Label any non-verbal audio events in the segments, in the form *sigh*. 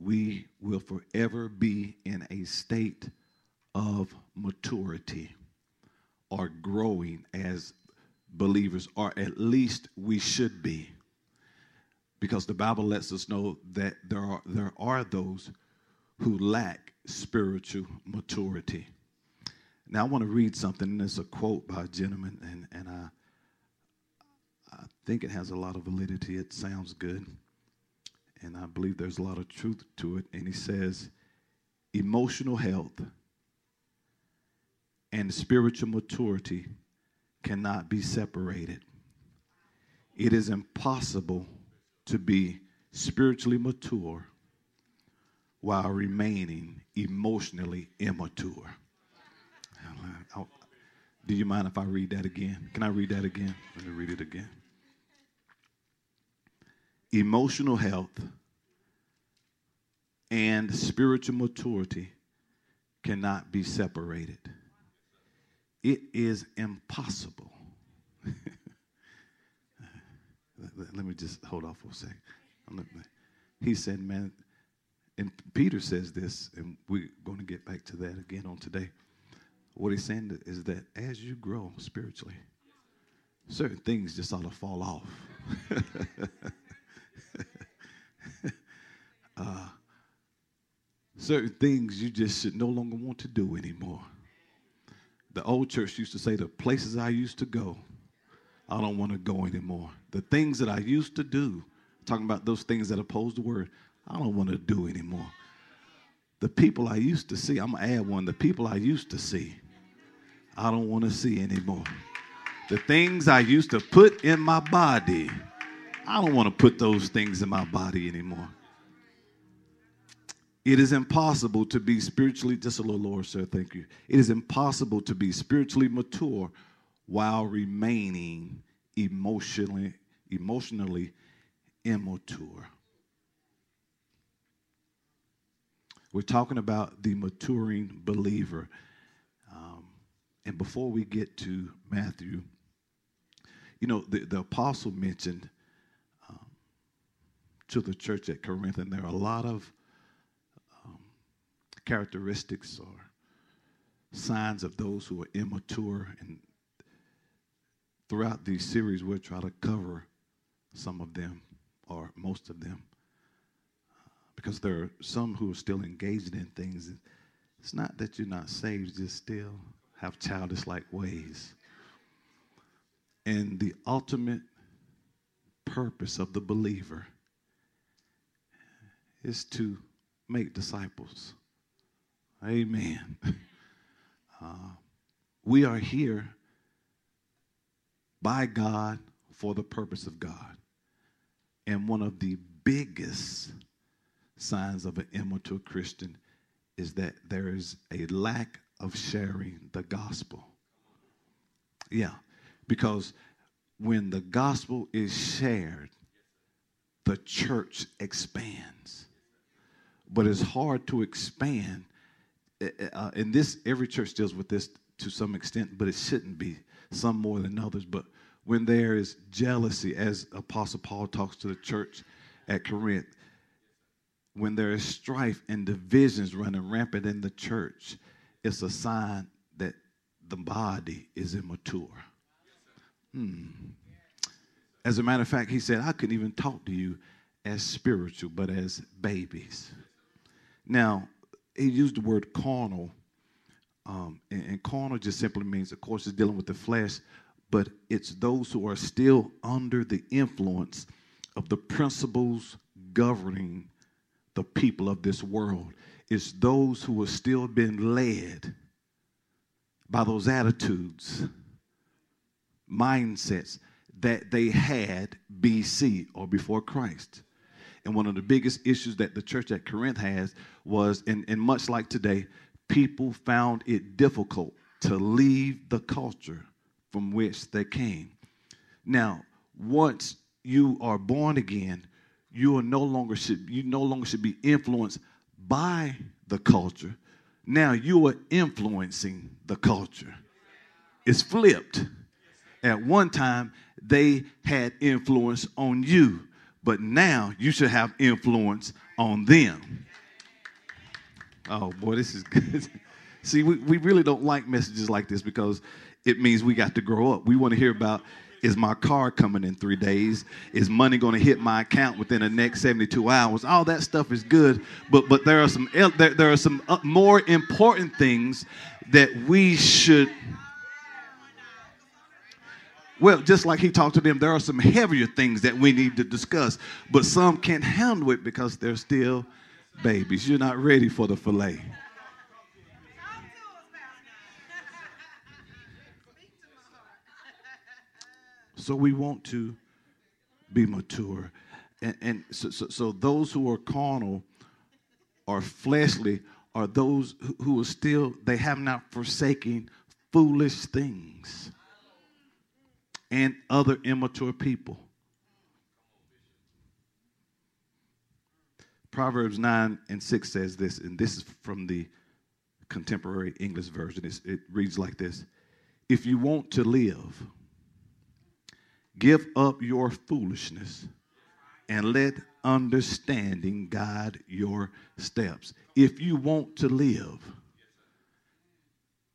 we will forever be in a state of maturity or growing as believers, or at least we should be. Because the Bible lets us know that there are, there are those who lack spiritual maturity. Now, I want to read something. There's a quote by a gentleman, and, and I, I think it has a lot of validity. It sounds good and I believe there's a lot of truth to it. And he says, emotional health and spiritual maturity cannot be separated. It is impossible to be spiritually mature while remaining emotionally immature. Oh, do you mind if I read that again? Can I read that again? Let me read it again emotional health and spiritual maturity cannot be separated. It is impossible. *laughs* Let me just hold off for a second. He said, man, and Peter says this, and we're going to get back to that again on today. What he's saying is that as you grow spiritually, certain things just ought to fall off. *laughs* uh, certain things you just should no longer want to do anymore. The old church used to say, The places I used to go, I don't want to go anymore. The things that I used to do, talking about those things that oppose the word, I don't want to do anymore. The people I used to see, I'm going to add one, the people I used to see, I don't want to see anymore. The things I used to put in my body, I don't want to put those things in my body anymore. It is impossible to be spiritually, just a little lower, sir, thank you. It is impossible to be spiritually mature while remaining emotionally, emotionally immature. We're talking about the maturing believer. Um, and before we get to Matthew, you know, the, the apostle mentioned to the church at Corinth, and there are a lot of um, characteristics or signs of those who are immature. And throughout these series, we'll try to cover some of them or most of them uh, because there are some who are still engaged in things. It's not that you're not saved, you just still have childish like ways. And the ultimate purpose of the believer is to make disciples. Amen. *laughs* Uh, we are here by God for the purpose of God. And one of the biggest signs of an immature Christian is that there is a lack of sharing the gospel. Yeah, because when the gospel is shared, the church expands but it's hard to expand. Uh, uh, and this, every church deals with this to some extent, but it shouldn't be, some more than others. But when there is jealousy, as Apostle Paul talks to the church at Corinth, when there is strife and divisions running rampant in the church, it's a sign that the body is immature. Hmm. As a matter of fact, he said, I couldn't even talk to you as spiritual, but as babies. Now, he used the word carnal, um, and, and, carnal just simply means, of course, it's dealing with the flesh, but it's those who are still under the influence of the principles governing the people of this world. It's those who are still being led by those attitudes, mindsets that they had BC or before Christ. And one of the biggest issues that the church at Corinth has was, and, and much like today, people found it difficult to leave the culture from which they came. Now, once you are born again, you are no longer should you no longer should be influenced by the culture. Now you are influencing the culture. It's flipped. At one time, they had influence on you, but now you should have influence on them. Oh boy, this is good. *laughs* See, we, we really don't like messages like this because it means we got to grow up. We want to hear about is my car coming in three days? Is money going to hit my account within the next 72 hours? All that stuff is good, but but there are some there, there are some uh, more important things that we should. Well, just like he talked to them, there are some heavier things that we need to discuss, but some can't handle it because they're still babies. You're not ready for the fillet. So we want to be mature. And, and so, so, so, those who are carnal or fleshly are those who are still, they have not forsaken foolish things and other immature people. Proverbs 9 and 6 says this, and this is from the contemporary English version. It's, it reads like this If you want to live, Give up your foolishness and let understanding guide your steps. If you want to live,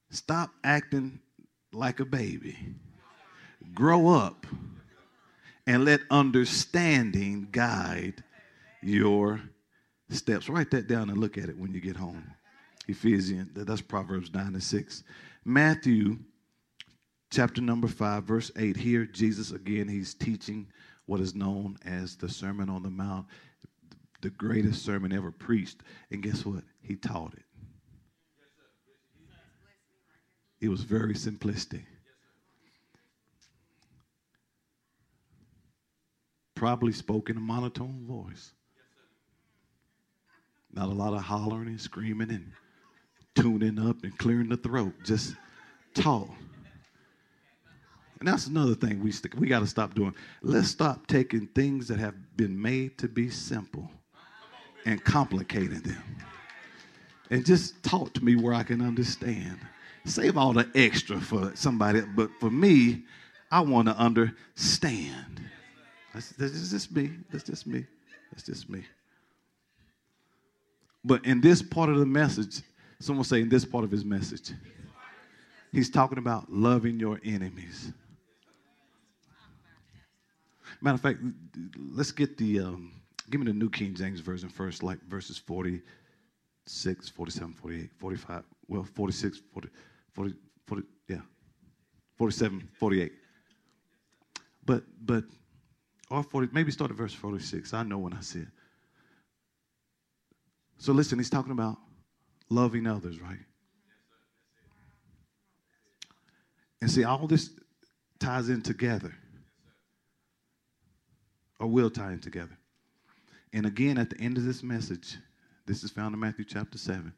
stop acting like a baby. Grow up and let understanding guide your steps. Write that down and look at it when you get home. Ephesians, that's Proverbs 9 and 6. Matthew chapter number 5, verse 8. Here, Jesus, again, he's teaching what is known as the Sermon on the Mount, the greatest sermon ever preached. And guess what? He taught it. It was very simplistic. Probably spoke in a monotone voice. Not a lot of hollering and screaming and tuning up and clearing the throat. Just talk. And that's another thing we, st- we got to stop doing. Let's stop taking things that have been made to be simple and complicating them. And just talk to me where I can understand. Save all the extra for somebody, but for me, I want to understand. That's, that's just me. That's just me. That's just me. But in this part of the message, someone say in this part of his message, he's talking about loving your enemies. Matter of fact, let's get the, um, give me the New King James Version first, like verses 46, 47, 48, 45, well, 46, 40, 40, 40 yeah, 47, 48. But, but, or 40, maybe start at verse 46. I know when I see it. So listen, he's talking about loving others, right? And see, all this ties in together or will tie in together. And again, at the end of this message, this is found in Matthew chapter 7.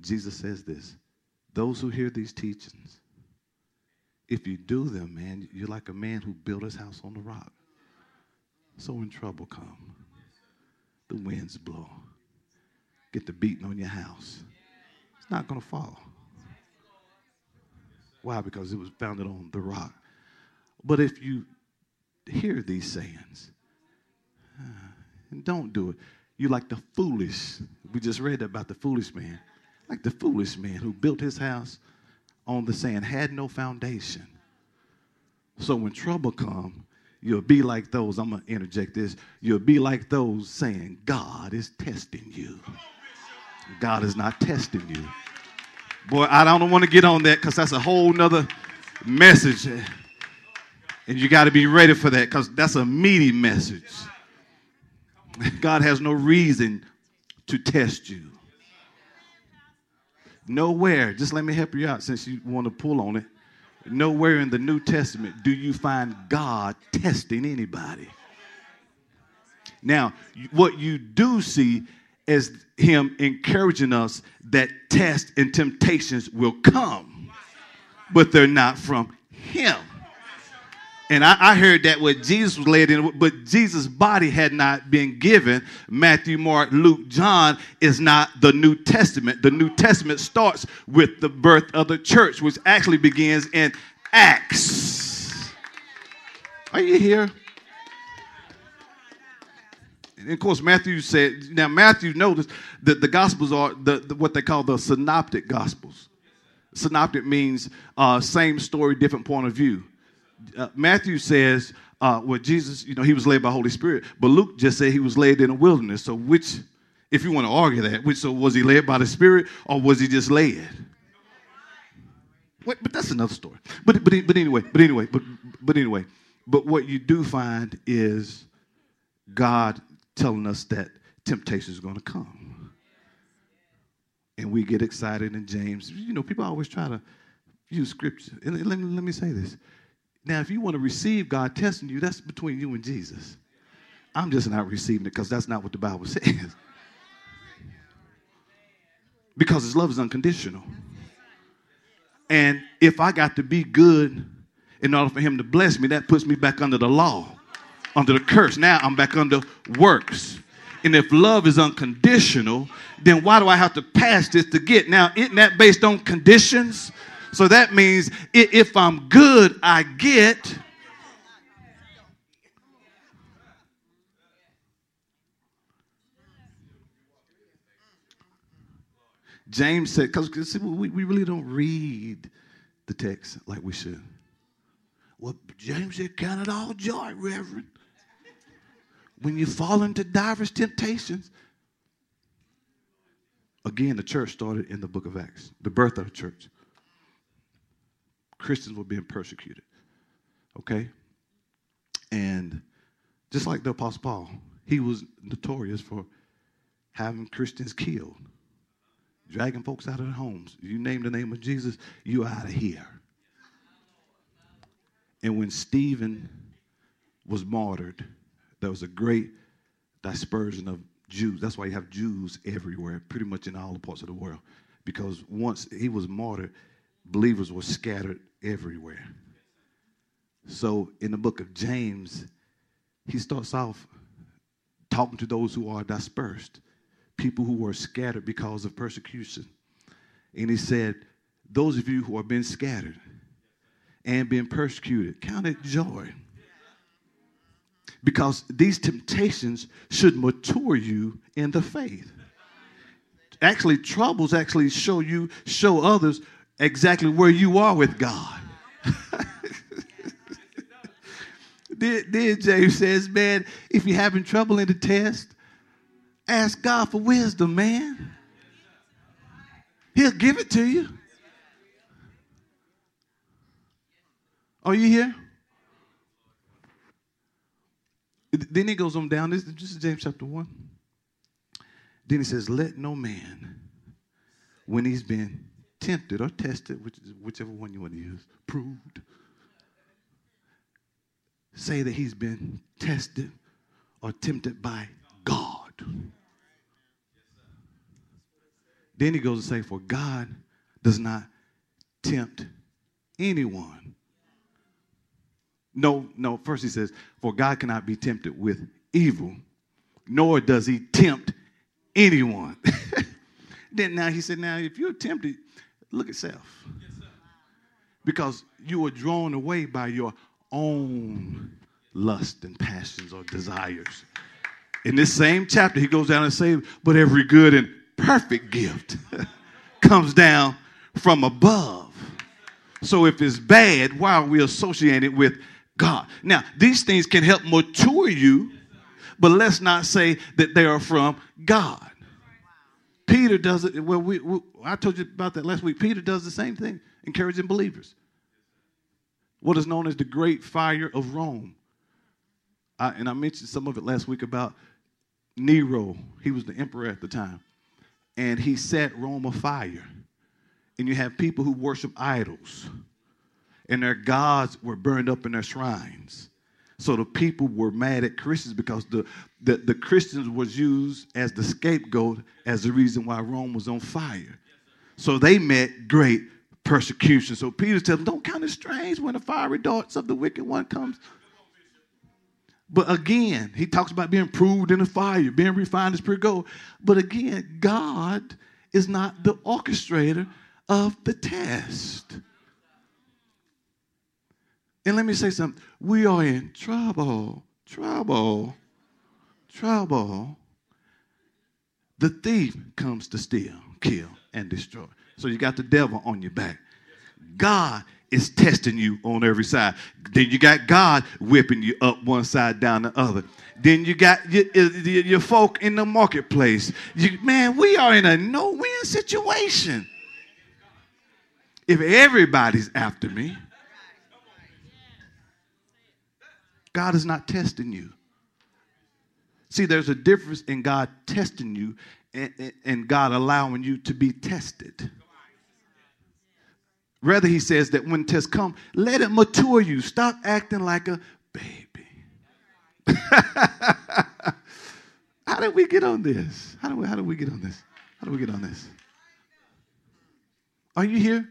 Jesus says this Those who hear these teachings, if you do them, man, you're like a man who built his house on the rock. So when trouble come, the winds blow, get the beating on your house, it's not going to fall. Why? Because it was founded on the rock. But if you hear these sayings *sighs* and don't do it. You like the foolish. We just read about the foolish man. Like the foolish man who built his house on the sand, had no foundation. So when trouble come, you'll be like those. I'm gonna interject this. You'll be like those saying, God is testing you. God is not testing you. Boy, I don't want to get on that because that's a whole nother message. And you got to be ready for that because that's a meaty message. God has no reason to test you. Nowhere, just let me help you out since you want to pull on it. Nowhere in the New Testament do you find God testing anybody. Now, what you do see is him encouraging us that tests and temptations will come, but they're not from him. And I, I, heard that what Jesus was laid in, but Jesus' body had not been given. Matthew, Mark, Luke, John is not the New Testament. The New Testament starts with the birth of the church, which actually begins in Acts. Are you here? And of course, Matthew said, now Matthew noticed that the Gospels are the, the what they call the synoptic Gospels. Synoptic means uh, same story, different point of view. Uh, Matthew says, uh, well, Jesus, you know, he was led by the Holy Spirit, but Luke just said he was led in the wilderness. So, which, if you want to argue that, which, so was he led by the Spirit or was he just led? Wait, but that's another story. But, but, but anyway, but anyway, but, but anyway, but what you do find is God telling us that temptation is going to come. And we get excited in James. You know, people always try to use scripture. And let me, let me say this. Now, if you want to receive God testing you, that's between you and Jesus. I'm just not receiving it because that's not what the Bible *laughs* says. because his love is unconditional. And if I got to be good in order for him to bless me, that puts me back under the law under the curse. Now I'm back under works. And if love is unconditional, then why do I have to pass this to get? Now, isn't that based on conditions? So that means if I'm good, I get. James said, because we, we really don't read the text like we should. Well, James said, Count it all joy, Reverend when you fall into diverse temptations. Again, the church started in the book of Acts, the birth of the church. Christians were being persecuted. Okay? And just like the Apostle Paul, he was notorious for having Christians killed, dragging folks out of their homes. You name the name of Jesus, you out of here. And when Stephen was martyred, there was a great dispersion of Jews. That's why you have Jews everywhere, pretty much in all the parts of the world. Because once he was martyred, believers were scattered everywhere. So in the book of James, he starts off talking to those who are dispersed, people who are scattered because of persecution. And he said, Those of you who have been scattered and been persecuted, count it joy because these temptations should mature you in the faith. Actually, troubles actually show you, show others exactly where you are with God. *laughs* then, James says, man, if you're having trouble in the test, ask God for wisdom, man. He'll give it to you. Are you here? Then he goes on down. This, this is James chapter 1. Then he says, Let no man, when he's been tempted or tested, which whichever one you want to use, proved, say that he's been tested or tempted by God. Then he goes to say, For God does not tempt anyone no, no. First he says, For God cannot be tempted with evil, nor does he tempt anyone. *laughs* then now he said, Now, if you're tempted, look at self. Because you are drawn away by your own lust and passions or desires. In this same chapter, he goes down and says, But every good and perfect gift *laughs* comes down from above. So if it's bad, why are we associated with God. Now, these things can help mature you, but let's not say that they are from God. Peter does it. Well, we, we, I told you about that last week. Peter does the same thing, encouraging believers. What is known as the Great Fire of Rome. I, and I mentioned some of it last week about Nero. He was the emperor at the time. And he set Rome afire. And you have people who worship idols and their gods were burned up in their shrines. So the people were mad at Christians because the, the, the Christians was used as the scapegoat as the reason why Rome was on fire. So they met great persecution. So Peter tells them, don't count it strange when the fiery darts of the wicked one comes. But again, he talks about being proved in the fire, being refined as pure gold. But again, God is not the orchestrator of the test. And let me say something. We are in trouble, trouble, trouble. The thief comes to steal, kill, and destroy. So you got the devil on your back. God is testing you on every side. Then you got God whipping you up one side, down the other. Then you got your, your, folk in the marketplace. You, man, we are in a no win situation. If everybody's after me, God is not testing you. See, there's a difference in God testing you and, and God allowing you to be tested. Rather, he says that when tests come, let it mature you. Stop acting like a baby. *laughs* how did we get on this? How do we, how do we get on this? How do we get on this? Are you here?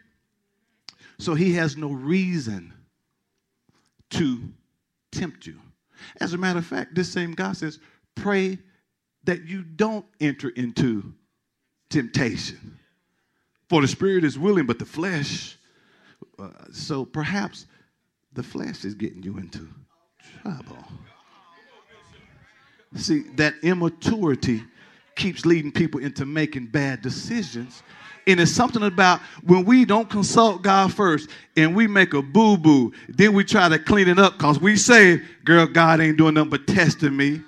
So he has no reason to tempt you. As a matter of fact, this same God says, pray that you don't enter into temptation. For the spirit is willing, but the flesh uh, so perhaps the flesh is getting you into trouble. See, that immaturity keeps leading people into making bad decisions. And it's something about when we don't consult God first and we make a boo boo, then we try to clean it up because we say, girl, God ain't doing nothing but testing me.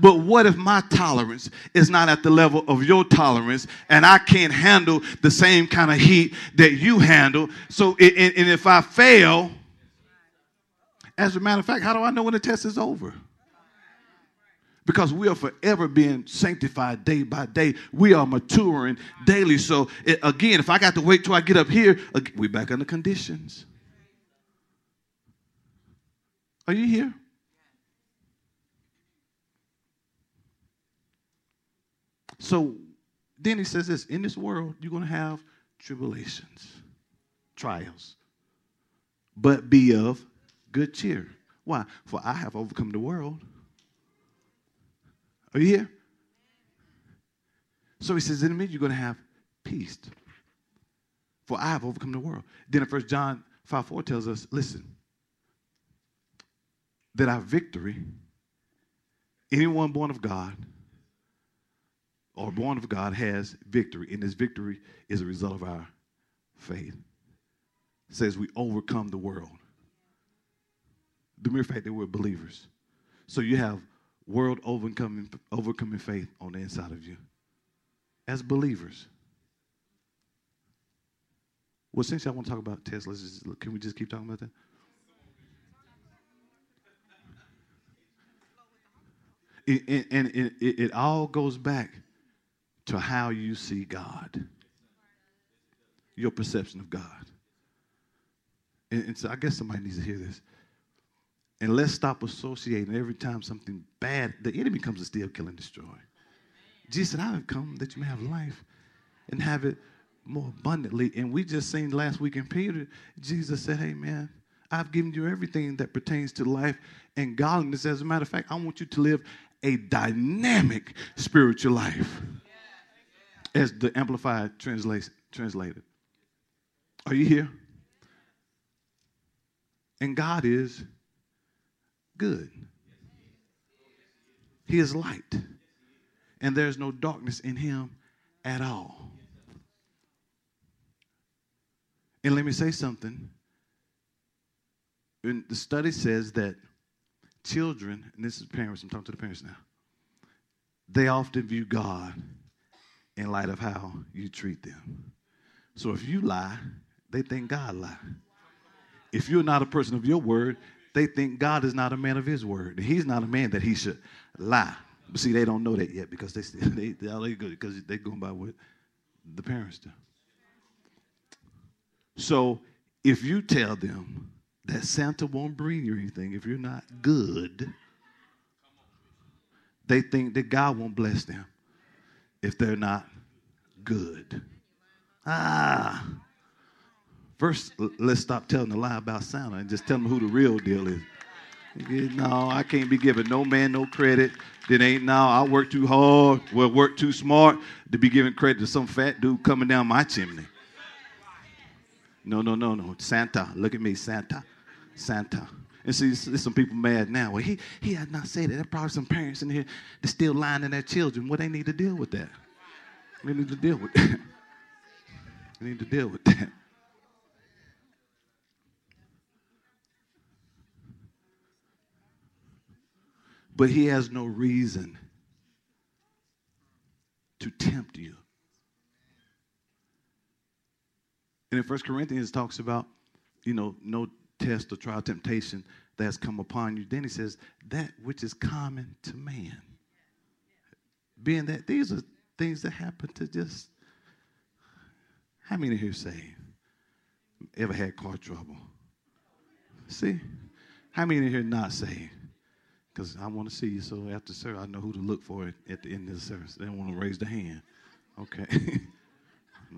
But what if my tolerance is not at the level of your tolerance and I can't handle the same kind of heat that you handle? So, and, and if I fail, as a matter of fact, how do I know when the test is over? Because we are forever being sanctified day by day. We are maturing daily. So, it, again, if I got to wait till I get up here, we're back under conditions. Are you here? So then he says this in this world, you're going to have tribulations, trials, but be of good cheer. Why? For I have overcome the world. Are you here? So he says, in a minute, you're going to have peace. For I have overcome the world. Then in 1 John 5 4 tells us, listen, that our victory, anyone born of God, or born of God has victory, and this victory is a result of our faith. It says we overcome the world. The mere fact that we're believers. So you have world overcoming, overcoming faith on the inside of you. As believers. Well, since I want to talk about Tesla, can we just keep talking about that? It, and it, it, it all goes back to how you see God, your perception of God. And, and so I guess somebody needs to hear this. And let's stop associating every time something bad, the enemy comes to steal, kill, and destroy. Jesus said, I have come that you may have life and have it more abundantly. And we just seen last week in Peter, Jesus said, Hey, man, I've given you everything that pertains to life and godliness. As a matter of fact, I want you to live a dynamic spiritual life as the Amplified translate, translated. Are you here? And God is good. He is light. And there's no darkness in him at all. And let me say something. And the study says that children, and this is parents, I'm talking to the parents now, they often view God in light of how you treat them. So if you lie, they think God lie. If you're not a person of your word, they think God is not a man of his word. He's not a man that he should lie. But see, they don't know that yet because they still *laughs* they they good because they're going by what the parents do. So if you tell them that Santa won't bring you anything if you're not good. They think that God won't bless them if they're not good. Ah. First, let's stop telling the lie about Santa and just tell them who the real deal is. No, I can't be giving no man no credit. That ain't now. I work too hard, well, work too smart to be giving credit to some fat dude coming down my chimney. No, no, no, no. Santa. Look at me, Santa. Santa. And see, there's some people mad now. Well, he, he had not said it. There probably some parents in here that still lying to their children. Well, they need to deal with that. They need to deal with that. *laughs* they need to deal with that. But he has no reason to tempt you. And in First Corinthians, talks about, you know, no test or trial temptation that has come upon you. Then he says, that which is common to man. Being that these are things that happen to just, how many here say, ever had car trouble? See? How many here not saved? Because I want to see you. So after service, I know who to look for at the end of the service. They want to raise the hand. Okay. *laughs*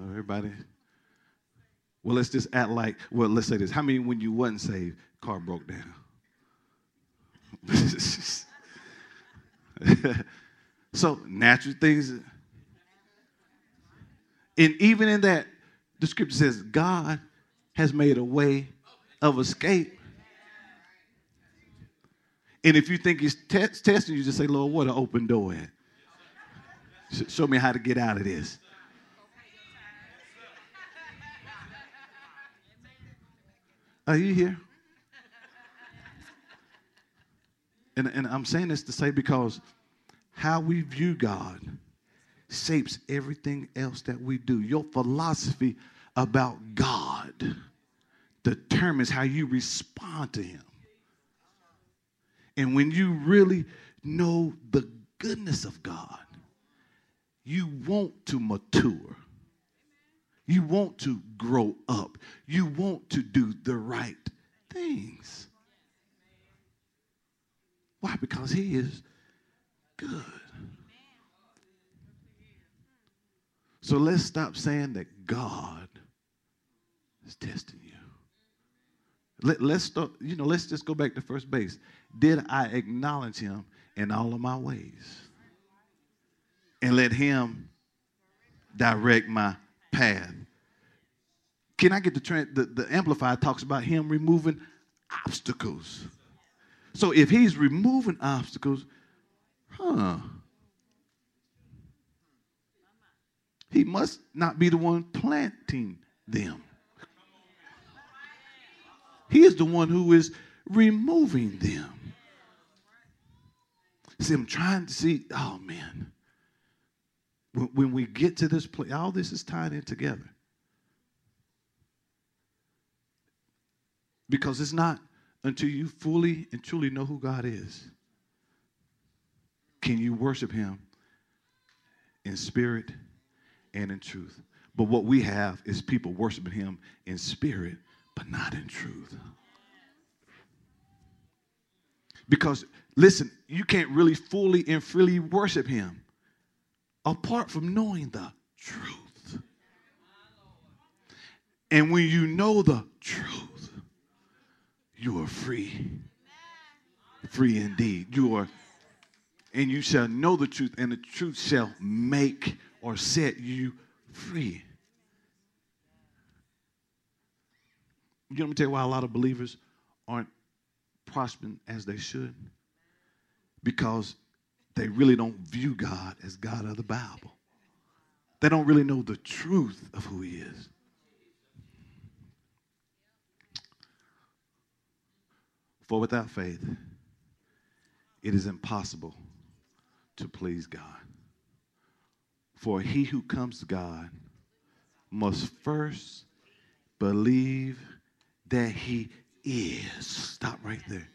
everybody. Well, let's just act like, well, let's say this. How many, when you wasn't saved, car broke down? *laughs* so natural things. And even in that, the scripture says God has made a way of escape and if you think he's te- testing you, just say, Lord, what an open door at? Show me how to get out of this. Are you here? And, and I'm saying this to say because how we view God shapes everything else that we do. Your philosophy about God determines how you respond to Him. And when you really know the goodness of God, you want to mature. You want to grow up. You want to do the right things. Why? Because He is good. So let's stop saying that God is testing you. Let, us start, you know, let's just go back to first base. Did I acknowledge him in all of my ways? And let him direct my path. Can I get the, trend? the, the Amplified talks about him removing obstacles. So if he's removing obstacles, huh? He must not be the one planting them. He is the one who is removing them. See, I'm trying to see, oh man, when, when we get to this place, all this is tied in together. Because it's not until you fully and truly know who God is can you worship Him in spirit and in truth. But what we have is people worshiping Him in spirit but not in truth. Because, listen, you can't really fully and freely worship Him apart from knowing the truth. And when you know the truth, you are free. Free indeed. You are, and you shall know the truth, and the truth shall make or set you free. You know, let me tell you why a lot of believers aren't prospering as they should. Because they really don't view God as God of the Bible. They don't really know the truth of who He is. For without faith, it is impossible to please God. For he who comes to God must first believe that he is. Stop right there.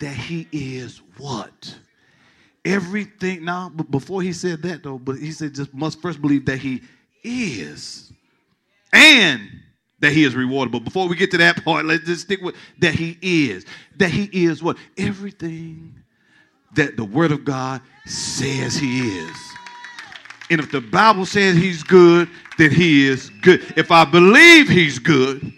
That he is what? Everything. Now, but before he said that though, but he said just must first believe that he is. And that he is rewarded. But before we get to that *laughs* part, let's just stick with that he is. That he is what? Everything that the word of God says he is. And if the Bible says he's good, then he is good. If I believe he's good,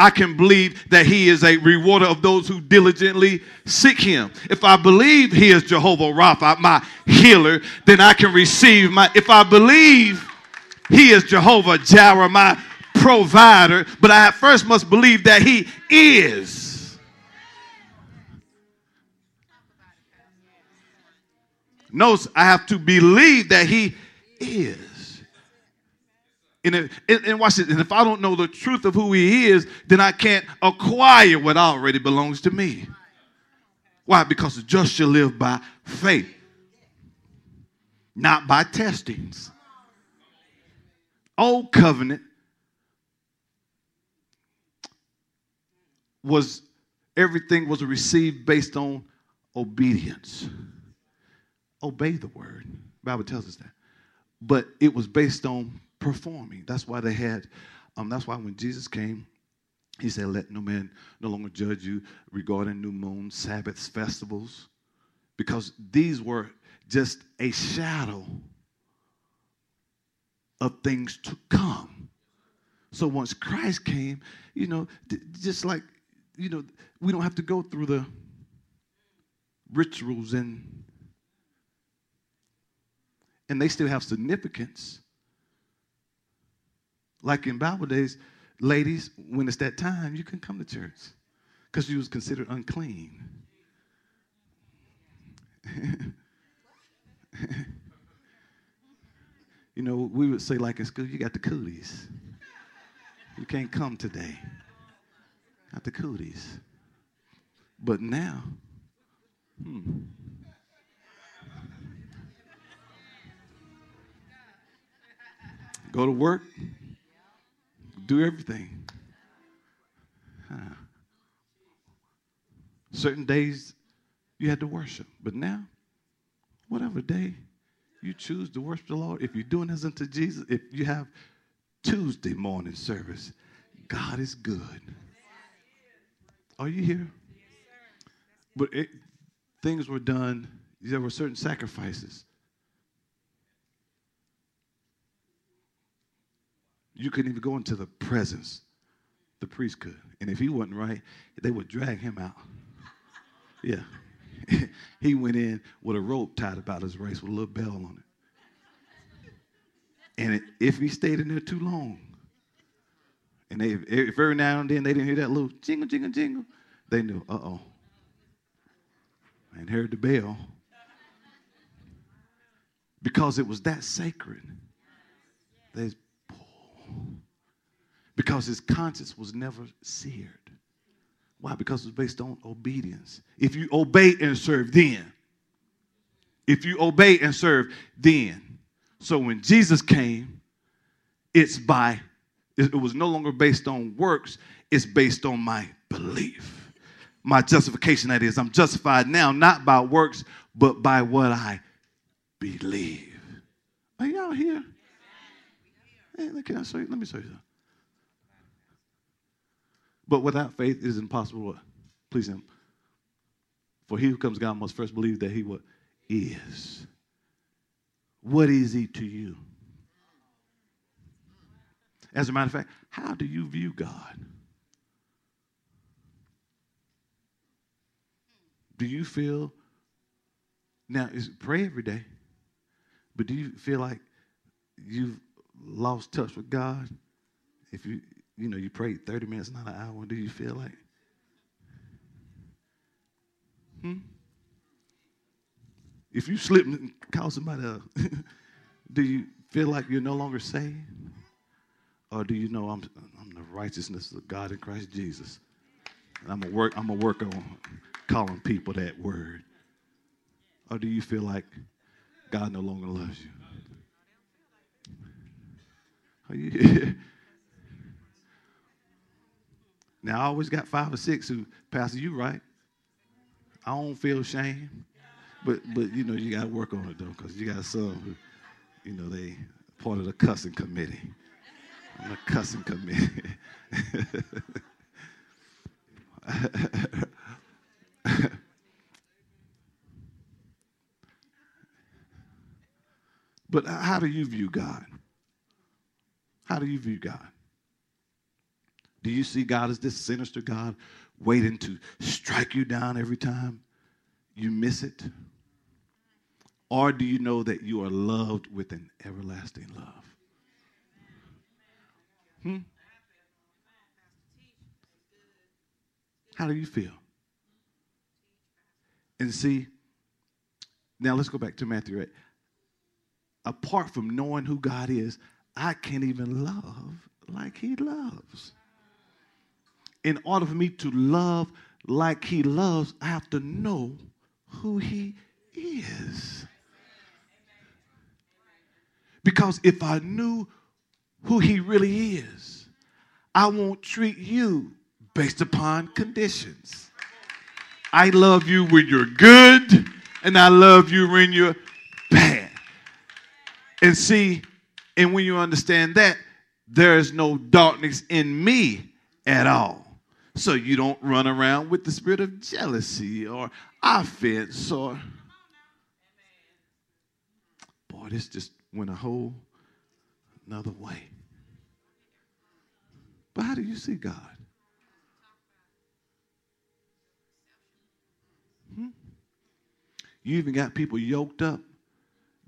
I can believe that he is a rewarder of those who diligently seek him. If I believe he is Jehovah Rapha, my healer, then I can receive my. If I believe he is Jehovah Jireh, my provider, but I at first must believe that he is. Notice I have to believe that he is. And, if, and, watch this. And if I don't know the truth of who he is, then I can't acquire what already belongs to me. Why? Because the just shall live by faith, not by testings. Old covenant was everything was received based on obedience. Obey the word. The Bible tells us that. But it was based on performing. That's why they had, um, that's why when Jesus came, he said, Let no man no longer judge you regarding new moons, Sabbaths, festivals, because these were just a shadow of things to come. So once Christ came, you know, just like, you know, we don't have to go through the rituals and and they still have significance like in Bible days, ladies, when it's that time, you can come to church because you was considered unclean. *laughs* you know, we would say like in school, you got the cooties. You can't come today. Got the cooties. But now, hmm. Go to work, do everything. Huh. Certain days you had to worship, but now, whatever day you choose to worship the Lord, if you're doing this unto Jesus, if you have Tuesday morning service, God is good. Are you here? But it, things were done, there were certain sacrifices You couldn't even go into the presence. The priest could. And if he wasn't right, they would drag him out. *laughs* Yeah. *laughs* he went in with a rope tied about his waist with a little bell on it. And it, if he stayed in there too long, and they, every now and then they didn't hear that little jingle, jingle, jingle, they knew, uh oh. And heard the bell. Because it was that sacred. They because his conscience was never seared. Why? Because it was based on obedience. If you obey and serve, then. If you obey and serve, then. So when Jesus came, it's by, it was no longer based on works, it's based on my belief. My justification, that is, I'm justified now not by works, but by what I believe. Are y'all here? Hey? Let me show you something. But without faith, it is impossible what? Please him. For he who comes to God must first believe that he what is. What is he to you? As a matter of fact, how do you view God? Do you feel now is pray every day, but do you feel like you've lost touch with God? If you you know, you prayed 30 minutes, not an hour. Do you feel like? Hmm? If you slip and call somebody up, *laughs* do you feel like you're no longer saved? Or do you know I'm, I'm the righteousness of God in Christ Jesus? And I'm gonna work, I'm gonna work on calling people that word. Or do you feel like God no longer loves you? Are you *laughs* Now I always got five or six who, Pastor, you right. I don't feel shame. But but you know, you gotta work on it though, because you got some who, you know, they part of the cussing committee. I'm a cussing committee. *laughs* but uh, how do you view God? How do you view God? Do you see God as this sinister God waiting to strike you down every time you miss it? Or do you know that you are loved with an everlasting love? Hmm? How do you feel? And see, now let's go back to Matthew 8. Apart from knowing who God is, I can't even love like He loves. In order for me to love like He loves, I have to know who He is. Because if I knew who He really is, I won't treat you based upon conditions. I love you when you're good, and I love you when you're bad. And see, and when you understand that, there is no darkness in me at all. So you don't run around with the spirit of jealousy or offense or. Boy, this just went a whole another way. But how do you see God? Hmm? You even got people yoked up.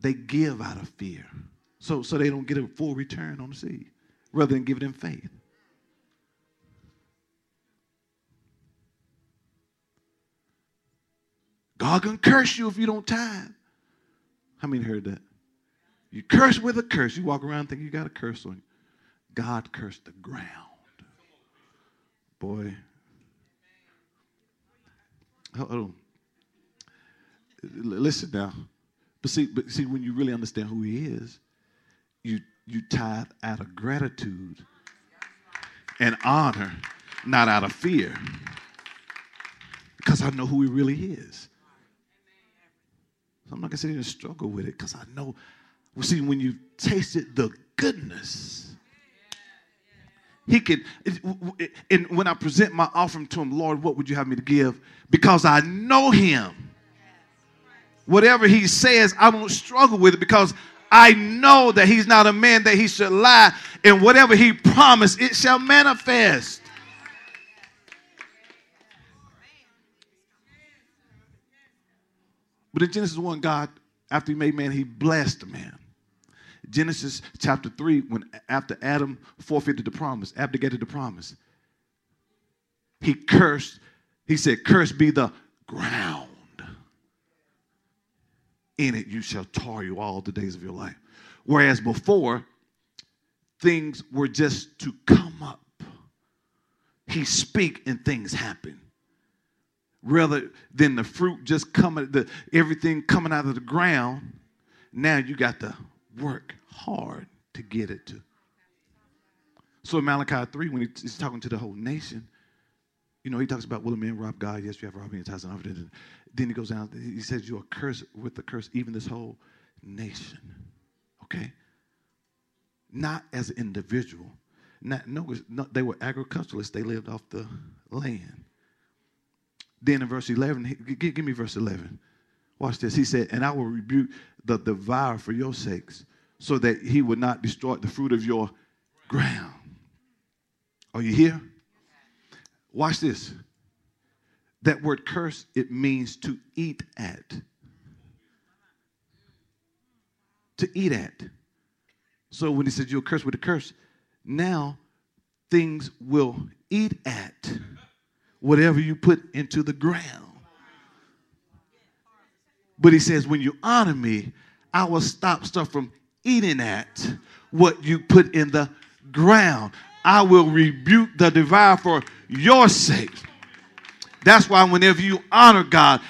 They give out of fear. So, so they don't get a full return on the seed rather than give it in faith. God can curse you if you don't tithe. How many heard that? You curse with a curse. You walk around thinking you got a curse on you. God cursed the ground. Boy. Listen now. But see, but see, when you really understand who he is, you you tithe out of gratitude and honor, not out of fear. Because I know who he really is. I'm not gonna sit here and struggle with it because I know. Well, see, when you tasted the goodness, he can. And when I present my offering to him, Lord, what would you have me to give? Because I know him. Whatever he says, I won't struggle with it because I know that he's not a man that he should lie, and whatever he promised, it shall manifest. But in Genesis 1, God, after he made man, he blessed the man. Genesis chapter 3, when after Adam forfeited the promise, abdicated the promise, he cursed, he said, Cursed be the ground. In it you shall you all the days of your life. Whereas before, things were just to come up. He speak and things happen rather than the fruit just coming, the everything coming out of the ground. Now you got to work hard to get it to. So in Malachi 3, when he's talking to the whole nation, you know, he talks about, will a man rob God? Yes, you have robbed me and tithes and Then he goes down, he says, you are cursed with the curse, even this whole nation. Okay? Not as an individual. Not, no, no, they were agriculturalists. They lived off the land. Then in verse 11, give, give me verse 11. Watch this. He said, And I will rebuke the devourer for your sakes, so that he would not destroy the fruit of your ground. Are you here? Watch this. That word curse, it means to eat at. To eat at. So when he said you'll curse with a curse, now things will eat at whatever you put into the ground. But he says, when you honor me, I will stop stuff from eating at what you put in the ground. I will rebuke the devourer for your sake. That's why whenever you honor God,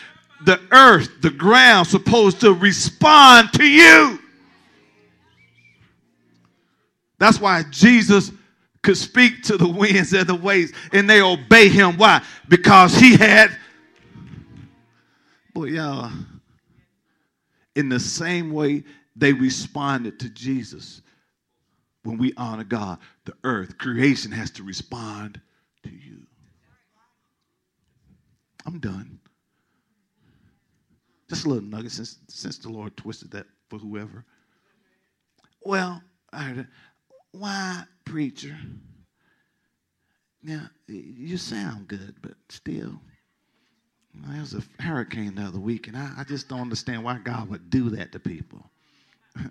the earth, the ground, supposed to respond to you. That's why Jesus could speak to the winds and the waves and they obey him. Why? Because he had, boy, y'all, in the same way they responded to Jesus when we honor God, the earth, creation has to respond to you. I'm done. Just a little nugget since, since the Lord twisted that for whoever. Well, I heard it. Why, preacher? Now, you sound good, but still, there was a hurricane the other week, and I, I just don't understand why God would do that to people. *laughs*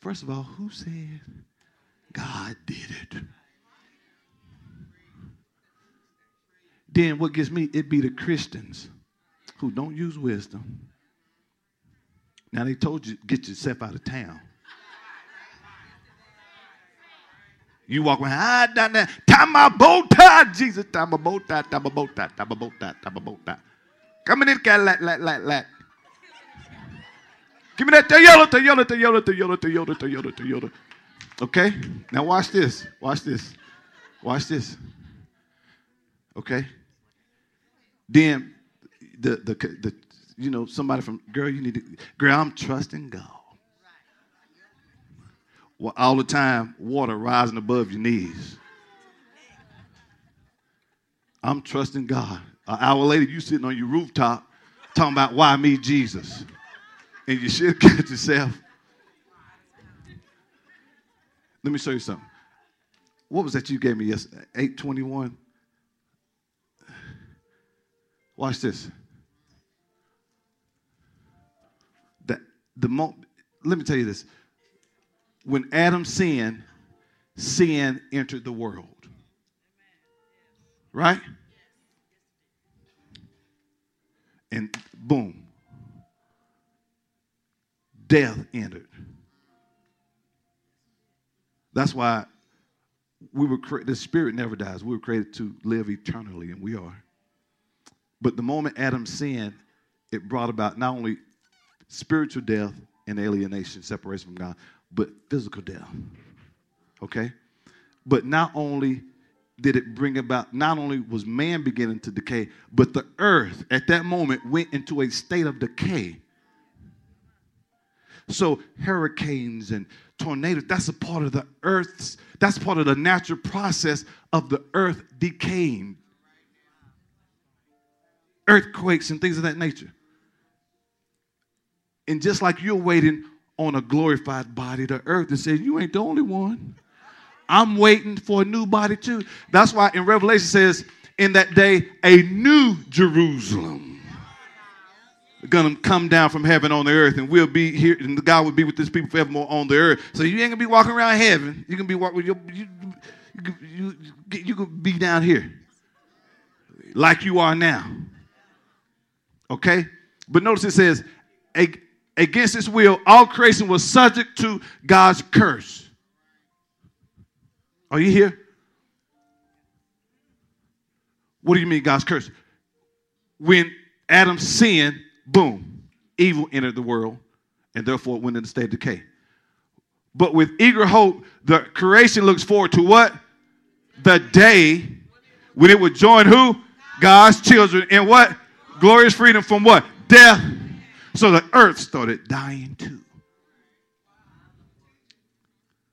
First of all, who said God did it? Then what gets me, it be the Christians who don't use wisdom. Now they told you, get yourself out of town. You walk around, ah, down there, tie my bow tie, Jesus, tie my bow tie, tie my bow tie, tie my bow tie, tie my bow tie. Come in this Cadillac, like, like, like. Give me that Toyota, Toyota, Toyota, Toyota, Toyota, Toyota, Toyota. Okay? Now watch this. Watch this. Watch this. Okay? Then the the the you know somebody from girl you need to girl I'm trusting God. All the time water rising above your knees. I'm trusting God. An hour later you sitting on your rooftop talking about why me Jesus and you should *laughs* catch yourself. Let me show you something. What was that you gave me yesterday? 821? Watch this. That the mo- let me tell you this. When Adam sinned, sin entered the world. Right? And boom, death entered. That's why we were cre- the spirit never dies. We were created to live eternally, and we are. But the moment Adam sinned, it brought about not only spiritual death and alienation, separation from God, but physical death. Okay? But not only did it bring about, not only was man beginning to decay, but the earth at that moment went into a state of decay so hurricanes and tornadoes, that's a part of the earth's, that's part of the natural process of the earth decaying. Earthquakes and things of that nature. And just like you're waiting on a glorified body, to earth and saying, You ain't the only one. I'm waiting for a new body too. That's why in Revelation says, In that day, a new Jerusalem gonna come down from heaven on the earth, and we'll be here, and God will be with this people forevermore on the earth. So you ain't gonna be walking around heaven. You can be walking your you, you, you, you can be down here like you are now. Okay? But notice it says, against his will, all creation was subject to God's curse. Are you here? What do you mean, God's curse? When Adam sinned, boom, evil entered the world, and therefore it went into state of decay. But with eager hope, the creation looks forward to what? The day when it would join who? God's children in what? Glorious freedom from what? Death. So the earth started dying too.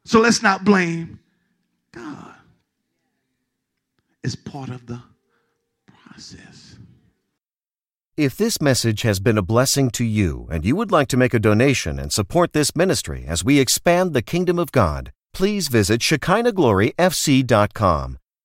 So let's not blame God. It's part of the process. If this message has been a blessing to you and you would like to make a donation and support this ministry as we expand the kingdom of God, please visit ShekinahGloryFC.com